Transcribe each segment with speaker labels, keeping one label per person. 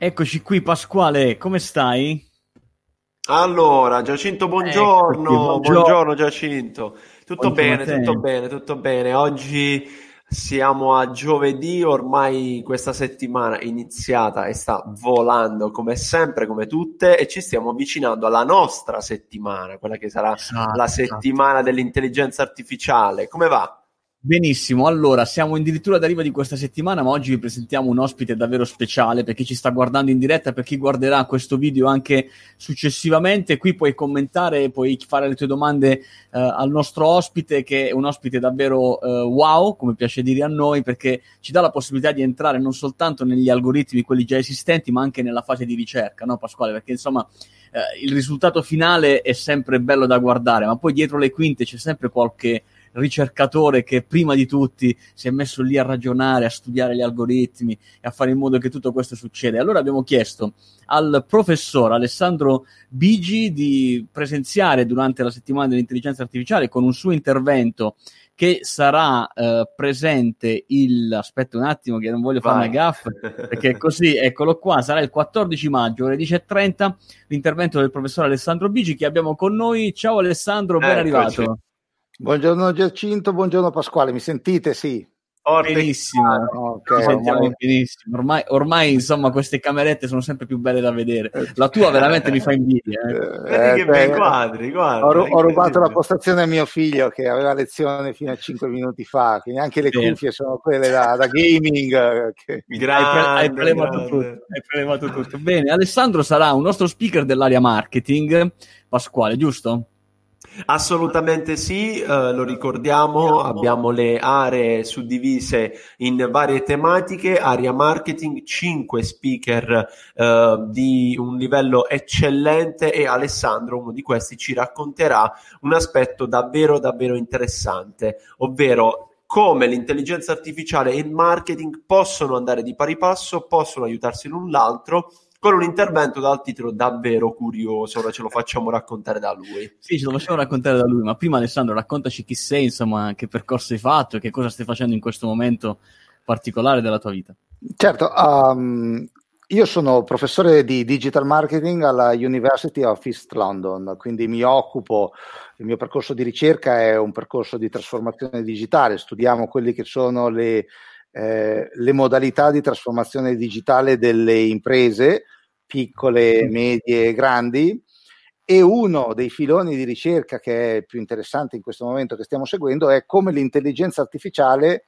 Speaker 1: Eccoci qui Pasquale, come stai?
Speaker 2: Allora, Giacinto, buongiorno. Buongiorno. buongiorno. Giacinto. Tutto buongiorno bene, tutto bene, tutto bene. Oggi siamo a giovedì, ormai questa settimana è iniziata e sta volando come sempre, come tutte, e ci stiamo avvicinando alla nostra settimana, quella che sarà esatto, la esatto. settimana esatto. dell'intelligenza artificiale. Come va?
Speaker 1: Benissimo, allora siamo addirittura d'arrivo di questa settimana, ma oggi vi presentiamo un ospite davvero speciale per chi ci sta guardando in diretta, per chi guarderà questo video anche successivamente. Qui puoi commentare, puoi fare le tue domande eh, al nostro ospite, che è un ospite davvero eh, wow, come piace dire a noi, perché ci dà la possibilità di entrare non soltanto negli algoritmi, quelli già esistenti, ma anche nella fase di ricerca, no Pasquale? Perché insomma eh, il risultato finale è sempre bello da guardare, ma poi dietro le quinte c'è sempre qualche ricercatore che prima di tutti si è messo lì a ragionare, a studiare gli algoritmi e a fare in modo che tutto questo succeda. Allora abbiamo chiesto al professor Alessandro Bigi di presenziare durante la settimana dell'intelligenza artificiale con un suo intervento che sarà eh, presente il aspetta un attimo che non voglio fare una gaffa perché così eccolo qua sarà il 14 maggio ore 10.30 l'intervento del professor Alessandro Bigi che abbiamo con noi ciao Alessandro ben Eccoci. arrivato
Speaker 3: Buongiorno Giacinto, buongiorno Pasquale, mi sentite? Sì.
Speaker 1: Benissimo, okay, sentiamo ormai... benissimo. Ormai, ormai, insomma, queste camerette sono sempre più belle da vedere. La tua veramente mi fa invidia. Eh.
Speaker 2: Eh, Vedi che bei quadri, guarda,
Speaker 3: ho, ho rubato la postazione a mio figlio che aveva lezione fino a 5 minuti fa, quindi anche le Bene. cuffie sono quelle da, da gaming. Che...
Speaker 1: Grande, hai, pre- prelevato tutto, hai prelevato tutto. Bene, Alessandro sarà un nostro speaker dell'area marketing, Pasquale, giusto?
Speaker 2: Assolutamente sì, eh, lo ricordiamo, abbiamo le aree suddivise in varie tematiche, area marketing, 5 speaker eh, di un livello eccellente e Alessandro, uno di questi, ci racconterà un aspetto davvero davvero interessante, ovvero come l'intelligenza artificiale e il marketing possono andare di pari passo, possono aiutarsi l'un l'altro con un intervento dal titolo davvero curioso. Ora ce lo facciamo raccontare da lui.
Speaker 1: Sì, ce lo facciamo raccontare da lui, ma prima Alessandro raccontaci chi sei, insomma, che percorso hai fatto e che cosa stai facendo in questo momento particolare della tua vita.
Speaker 3: Certo, um, io sono professore di digital marketing alla University of East London, quindi mi occupo, il mio percorso di ricerca è un percorso di trasformazione digitale, studiamo quelle che sono le eh, le modalità di trasformazione digitale delle imprese, piccole, medie e grandi, e uno dei filoni di ricerca che è più interessante in questo momento che stiamo seguendo è come l'intelligenza artificiale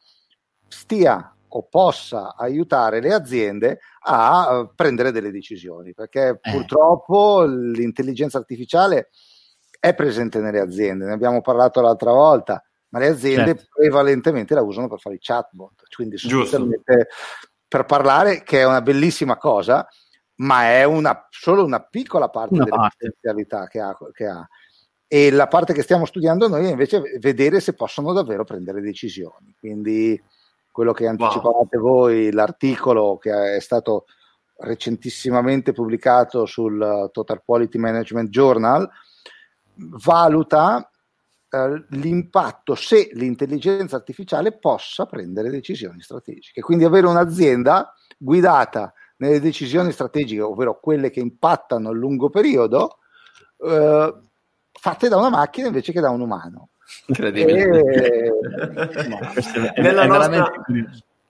Speaker 3: stia o possa aiutare le aziende a prendere delle decisioni, perché eh. purtroppo l'intelligenza artificiale è presente nelle aziende, ne abbiamo parlato l'altra volta, ma le aziende certo. prevalentemente la usano per fare i chatbot, quindi sostanzialmente per parlare, che è una bellissima cosa, ma è una, solo una piccola parte una delle parte. potenzialità che ha, che ha. E la parte che stiamo studiando noi è invece vedere se possono davvero prendere decisioni. Quindi quello che anticipavate wow. voi, l'articolo che è stato recentissimamente pubblicato sul Total Quality Management Journal, valuta eh, l'impatto se l'intelligenza artificiale possa prendere decisioni strategiche. Quindi avere un'azienda guidata nelle decisioni strategiche, ovvero quelle che impattano a lungo periodo, eh, fatte da una macchina invece che da un umano.
Speaker 2: Incredibile. E... Nella nostra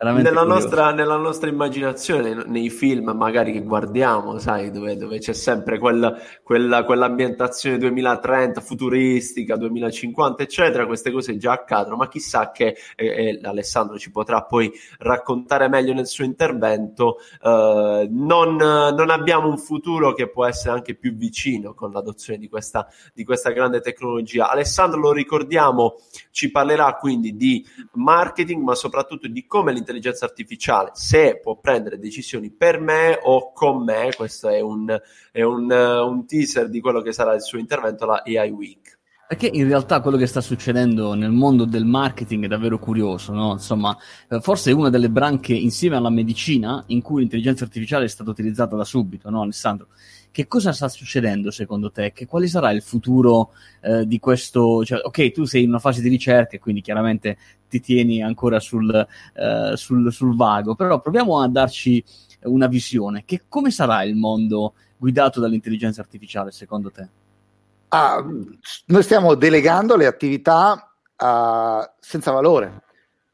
Speaker 2: nella nostra, nella nostra, immaginazione, nei, film magari che guardiamo, sai, dove, dove c'è sempre quella, quella, quell'ambientazione 2030, futuristica, 2050, eccetera, queste cose già accadono, ma chissà che eh, Alessandro ci potrà poi raccontare meglio nel suo intervento, eh, non, non, abbiamo un futuro che può essere anche più vicino con l'adozione di questa, di questa grande tecnologia. Alessandro, lo ricordiamo, ci parlerà quindi di marketing, ma soprattutto di come l'intelligenza l'intelligenza artificiale, se può prendere decisioni per me o con me, questo è un, è un, un teaser di quello che sarà il suo intervento alla AI Week.
Speaker 1: Perché in realtà quello che sta succedendo nel mondo del marketing è davvero curioso, no? Insomma, eh, forse è una delle branche insieme alla medicina in cui l'intelligenza artificiale è stata utilizzata da subito, no, Alessandro? Che cosa sta succedendo secondo te? Che quale sarà il futuro eh, di questo? Cioè, ok, tu sei in una fase di ricerca quindi chiaramente ti tieni ancora sul, eh, sul, sul vago, però proviamo a darci una visione. Che come sarà il mondo guidato dall'intelligenza artificiale secondo te?
Speaker 3: Ah, noi stiamo delegando le attività uh, senza valore.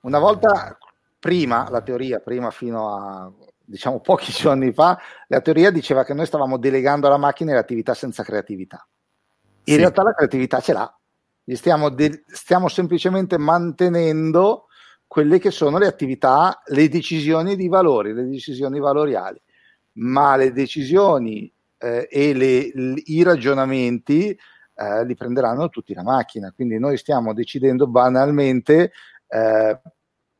Speaker 3: Una volta prima, la teoria, prima fino a diciamo pochi giorni fa, la teoria diceva che noi stavamo delegando alla macchina le attività senza creatività. In sì. realtà la creatività ce l'ha. Stiamo, de- stiamo semplicemente mantenendo quelle che sono le attività, le decisioni di valori, le decisioni valoriali. Ma le decisioni eh, e le, le, i ragionamenti eh, li prenderanno tutti la macchina. Quindi noi stiamo decidendo banalmente eh,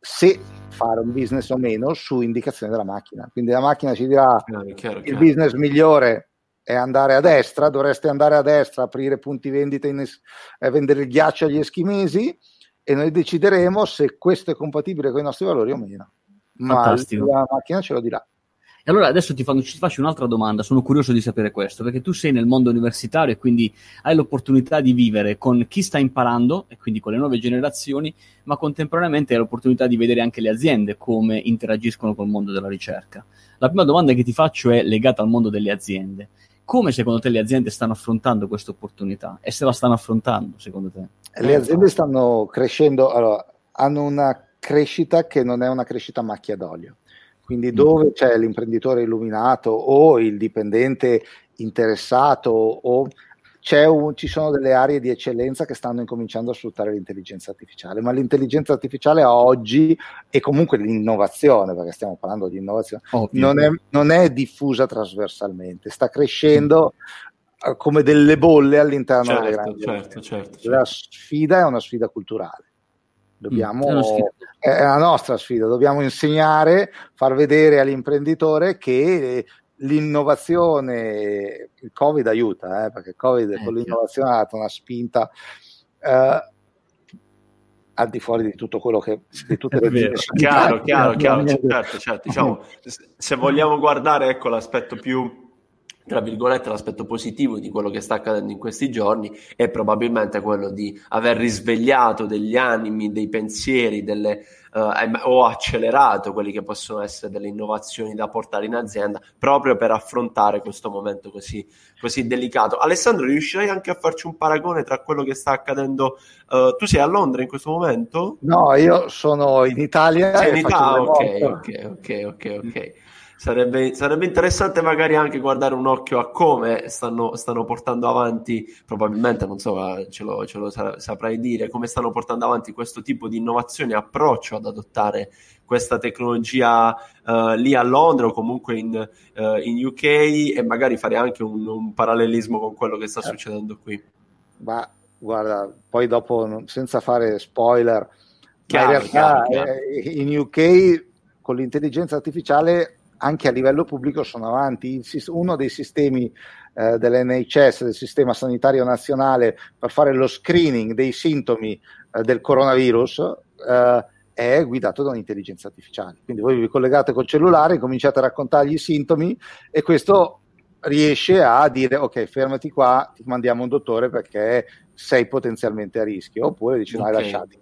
Speaker 3: se fare un business o meno su indicazione della macchina. Quindi la macchina ci dirà chiaro, chiaro, il business migliore è andare a destra, dovreste andare a destra, aprire punti vendita e es- vendere il ghiaccio agli eschimesi e noi decideremo se questo è compatibile con i nostri valori o meno. Ma la macchina ce lo dirà.
Speaker 1: E allora adesso ti, fanno, ti, faccio un'altra domanda, sono curioso di sapere questo, perché tu sei nel mondo universitario e quindi hai l'opportunità di vivere con chi sta imparando e quindi con le nuove generazioni, ma contemporaneamente hai l'opportunità di vedere anche le aziende come interagiscono col mondo della ricerca. La prima domanda che ti faccio è legata al mondo delle aziende. Come secondo te le aziende stanno affrontando questa opportunità? E se la stanno affrontando, secondo te?
Speaker 3: Le aziende stanno crescendo, allora, hanno una crescita che non è una crescita macchia d'olio quindi dove c'è l'imprenditore illuminato o il dipendente interessato o un, ci sono delle aree di eccellenza che stanno incominciando a sfruttare l'intelligenza artificiale, ma l'intelligenza artificiale oggi e comunque l'innovazione, perché stiamo parlando di innovazione, non è, non è, diffusa trasversalmente, sta crescendo mm. come delle bolle all'interno certo, delle grandi certo, certo, certo, La sfida è una sfida culturale. Dobbiamo, è, è la nostra sfida, dobbiamo insegnare, far vedere all'imprenditore che l'innovazione, il Covid aiuta, eh, perché il Covid eh, con l'innovazione ha dato una spinta eh, al di fuori di tutto quello che di tutte le
Speaker 2: vero, chiaro, chiaro, chiaro, certo, certo, diciamo, se vogliamo guardare ecco l'aspetto più tra virgolette, l'aspetto positivo di quello che sta accadendo in questi giorni è probabilmente quello di aver risvegliato degli animi, dei pensieri, delle, uh, o accelerato quelli che possono essere delle innovazioni da portare in azienda proprio per affrontare questo momento così, così delicato. Alessandro, riuscirai anche a farci un paragone tra quello che sta accadendo? Uh, tu sei a Londra in questo momento?
Speaker 3: No, io sono in Italia.
Speaker 2: Sei in Italia, ok, ok, ok, ok, ok. Sarebbe, sarebbe, interessante magari anche guardare un occhio a come stanno, stanno portando avanti, probabilmente non so, ce lo, ce lo saprai dire, come stanno portando avanti questo tipo di innovazione e approccio ad adottare questa tecnologia uh, lì a Londra o comunque in, uh, in, UK e magari fare anche un, un parallelismo con quello che sta certo. succedendo qui.
Speaker 3: Ma guarda, poi dopo, senza fare spoiler, chiaro, in realtà chiaro, chiaro. Eh, in UK con l'intelligenza artificiale anche a livello pubblico sono avanti. Uno dei sistemi eh, dell'NHS, del sistema sanitario nazionale, per fare lo screening dei sintomi eh, del coronavirus eh, è guidato da un'intelligenza artificiale. Quindi voi vi collegate col cellulare, cominciate a raccontargli i sintomi e questo riesce a dire ok, fermati qua, ti mandiamo un dottore perché sei potenzialmente a rischio, oppure dici okay. no, lasciati.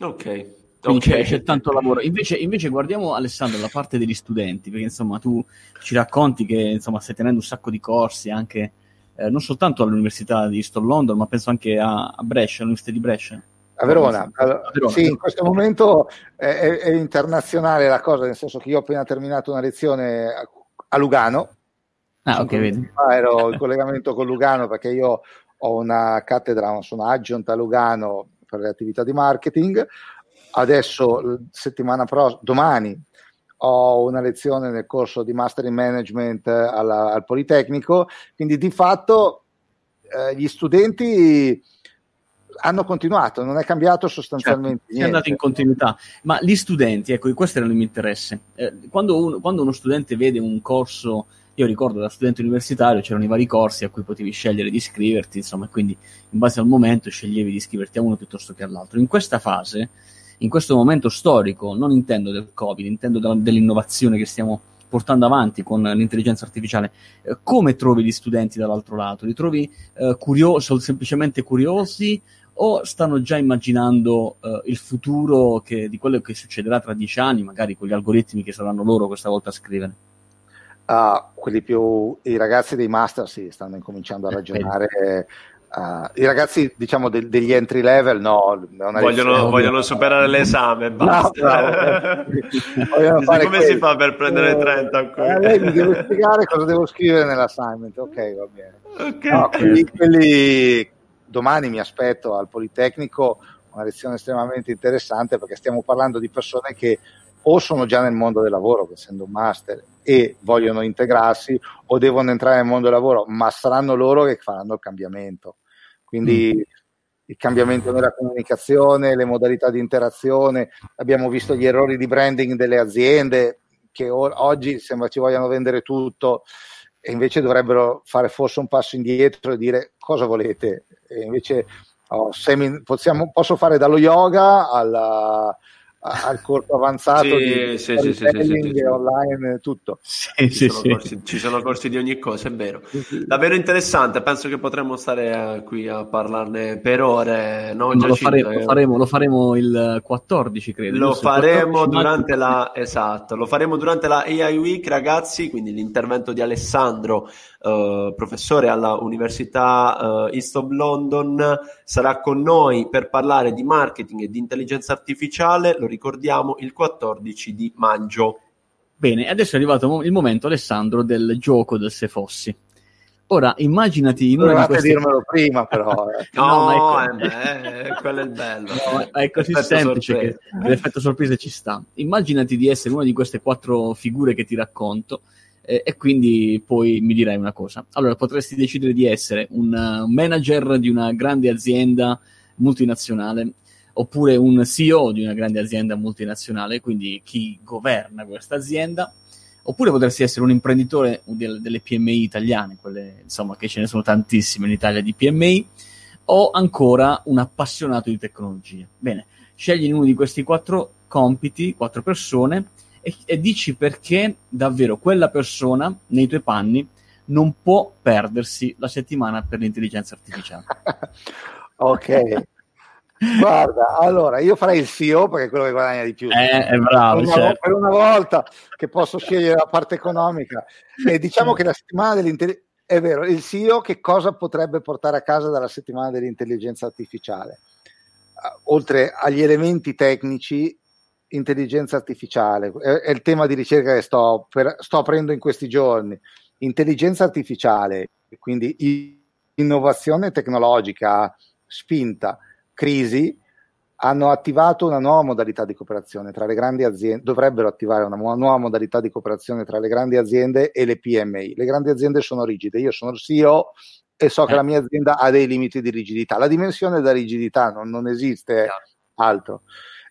Speaker 2: Ok,
Speaker 1: quindi okay. c'è, c'è, tanto lavoro. Invece, invece, guardiamo Alessandro la parte degli studenti, perché insomma tu ci racconti che insomma stai tenendo un sacco di corsi anche eh, non soltanto all'Università di East London, ma penso anche a, a Brescia, all'Università di Brescia.
Speaker 3: A Verona. Allora, a Verona. Sì, in questo momento è, è, internazionale la cosa, nel senso che io ho appena terminato una lezione a, a Lugano.
Speaker 1: Ah, ok, vedi.
Speaker 3: Ero in collegamento con Lugano perché io ho una cattedra, sono adjunct a Lugano per le attività di marketing adesso settimana prossima, domani ho una lezione nel corso di Master in Management alla, al Politecnico, quindi di fatto eh, gli studenti hanno continuato, non è cambiato sostanzialmente certo,
Speaker 1: niente. È andato in continuità, ma gli studenti, ecco, questo era il mio interesse. Eh, quando, un, quando, uno studente vede un corso io ricordo da studente universitario c'erano i vari corsi a cui potevi scegliere di iscriverti, insomma, quindi in base al momento sceglievi di iscriverti a uno piuttosto che all'altro. In questa fase, in questo momento storico, non intendo del Covid, intendo della, dell'innovazione che stiamo portando avanti con l'intelligenza artificiale, eh, come trovi gli studenti dall'altro lato? Li trovi eh, curiosi o semplicemente curiosi o stanno già immaginando eh, il futuro che, di quello che succederà tra dieci anni, magari con gli algoritmi che saranno loro questa volta a scrivere?
Speaker 3: Uh, quelli più i ragazzi dei master sì, stanno incominciando a eh, ragionare Uh, I ragazzi, diciamo, de- degli entry level, no.
Speaker 2: Vogliono, vogliono, superare l'esame, basta. No, come quelli. si fa per prendere 30?
Speaker 3: Eh, lei mi deve spiegare cosa devo scrivere nell'assignment. Ok, va bene. Okay. No, quelli, quelli, domani mi aspetto al Politecnico una lezione estremamente interessante perché stiamo parlando di persone che o sono già nel mondo del lavoro, essendo un master, e vogliono integrarsi, o devono entrare nel mondo del lavoro, ma saranno loro che faranno il cambiamento. Quindi mm. il cambiamento nella comunicazione, le modalità di interazione, abbiamo visto gli errori di branding delle aziende che o- oggi sembra ci vogliano vendere tutto e invece dovrebbero fare forse un passo indietro e dire cosa volete. E invece oh, semi- possiamo, posso fare dallo yoga alla, al corso avanzato sì,
Speaker 2: di sì, sì, sì,
Speaker 3: online tutto.
Speaker 2: Ci sono, corsi, ci, sono corsi, di ogni cosa, è vero. Davvero interessante, penso che potremmo stare uh, qui a parlarne per ore.
Speaker 1: No, lo, faremo, lo, faremo, lo, faremo, il 14, credo.
Speaker 2: Lo faremo 14, durante la esatto, lo faremo durante la AI Week, ragazzi, quindi l'intervento di Alessandro Uh, professore alla Università uh, East of London, sarà con noi per parlare di marketing e di intelligenza artificiale, lo ricordiamo, il 14 di maggio.
Speaker 1: Bene, adesso è arrivato il momento, Alessandro, del gioco del Se Fossi. Ora, immaginati
Speaker 3: in una di queste... dirmelo prima, però.
Speaker 2: Eh. no, no ma è, co... eh, quello è il bello.
Speaker 1: No, è così l'effetto semplice sorpresa. che l'effetto sorpresa ci sta. Immaginati di essere una di queste quattro figure che ti racconto eh, e quindi poi mi dirai una cosa. Allora, potresti decidere di essere un uh, manager di una grande azienda multinazionale oppure un CEO di una grande azienda multinazionale, quindi chi governa questa azienda, oppure potresti essere un imprenditore del, delle PMI italiane, quelle insomma che ce ne sono tantissime in Italia di PMI, o ancora un appassionato di tecnologia. Bene, scegli uno di questi quattro compiti, quattro persone, e, e dici perché davvero quella persona nei tuoi panni non può perdersi la settimana per l'intelligenza artificiale.
Speaker 3: ok. Guarda, allora io farei il CEO perché è quello che guadagna di più.
Speaker 1: Eh, è bravo.
Speaker 3: Per una, certo. per una, volta che posso scegliere la parte economica. E diciamo che la settimana dell'intelligenza. È vero, il CEO che cosa potrebbe portare a casa dalla settimana dell'intelligenza artificiale? Uh, oltre agli elementi tecnici, intelligenza artificiale, è, è, il tema di ricerca che sto, per, sto aprendo in questi giorni. Intelligenza artificiale, quindi innovazione tecnologica spinta, crisi, hanno attivato una nuova modalità di cooperazione tra le grandi aziende, dovrebbero attivare una nuova modalità di cooperazione tra le grandi aziende e le PMI. Le grandi aziende sono rigide, io sono il CEO e so che la mia azienda ha dei limiti di rigidità. La dimensione della rigidità non, non esiste altro.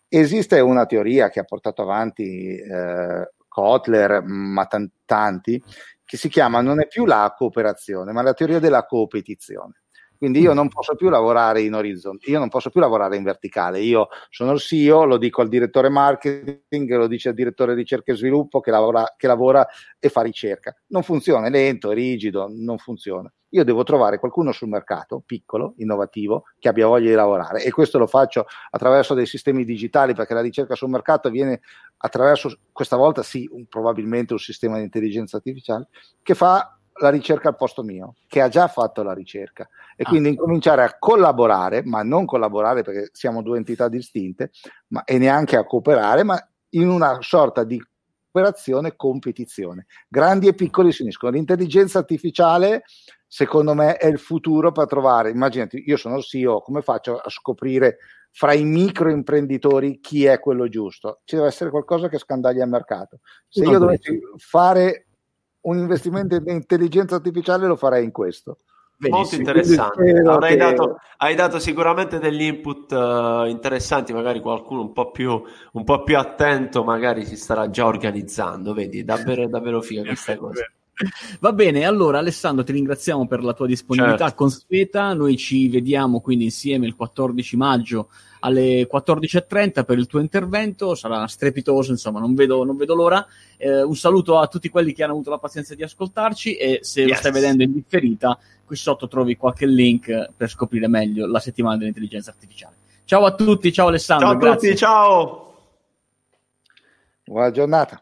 Speaker 3: Esiste una teoria che ha portato avanti eh, Kotler, ma t- tanti, che si chiama non è più la cooperazione, ma la teoria della competizione. Quindi io non posso più lavorare in orizzonte, io non posso più lavorare in verticale. Io sono il CEO, lo dico al direttore marketing, lo dice al direttore ricerca e sviluppo che lavora, che lavora e fa ricerca. Non funziona, è lento, è rigido, non funziona. Io devo trovare qualcuno sul mercato, piccolo, innovativo, che abbia voglia di lavorare e questo lo faccio attraverso dei sistemi digitali perché la ricerca sul mercato avviene attraverso, questa volta sì, un, probabilmente un sistema di intelligenza artificiale, che fa la ricerca al posto mio, che ha già fatto la ricerca e ah. quindi incominciare a collaborare, ma non collaborare perché siamo due entità distinte, ma, e neanche a cooperare, ma in una sorta di cooperazione competizione. Grandi e piccoli si uniscono. L'intelligenza artificiale, secondo me, è il futuro per trovare. Immaginati, io sono il CEO, come faccio a scoprire fra i microimprenditori chi è quello giusto? Ci deve essere qualcosa che scandaglia il mercato. Se io dovessi fare un investimento in intelligenza artificiale lo farei in questo.
Speaker 2: Benissimo. Molto interessante. Che... Dato, hai dato sicuramente degli input uh, interessanti, magari qualcuno un po, più, un po' più attento, magari si starà già organizzando. Vedi, davvero, davvero figa questa cosa.
Speaker 1: Va bene, allora Alessandro ti ringraziamo per la tua disponibilità certo. consueta, noi ci vediamo quindi insieme il 14 maggio alle 14.30 per il tuo intervento, sarà strepitoso, insomma non vedo, non vedo l'ora. Eh, un saluto a tutti quelli che hanno avuto la pazienza di ascoltarci e se yes. lo stai vedendo in differita, qui sotto trovi qualche link per scoprire meglio la settimana dell'intelligenza artificiale. Ciao a tutti, ciao Alessandro.
Speaker 2: Ciao a
Speaker 1: grazie.
Speaker 2: tutti, ciao.
Speaker 3: Buona giornata.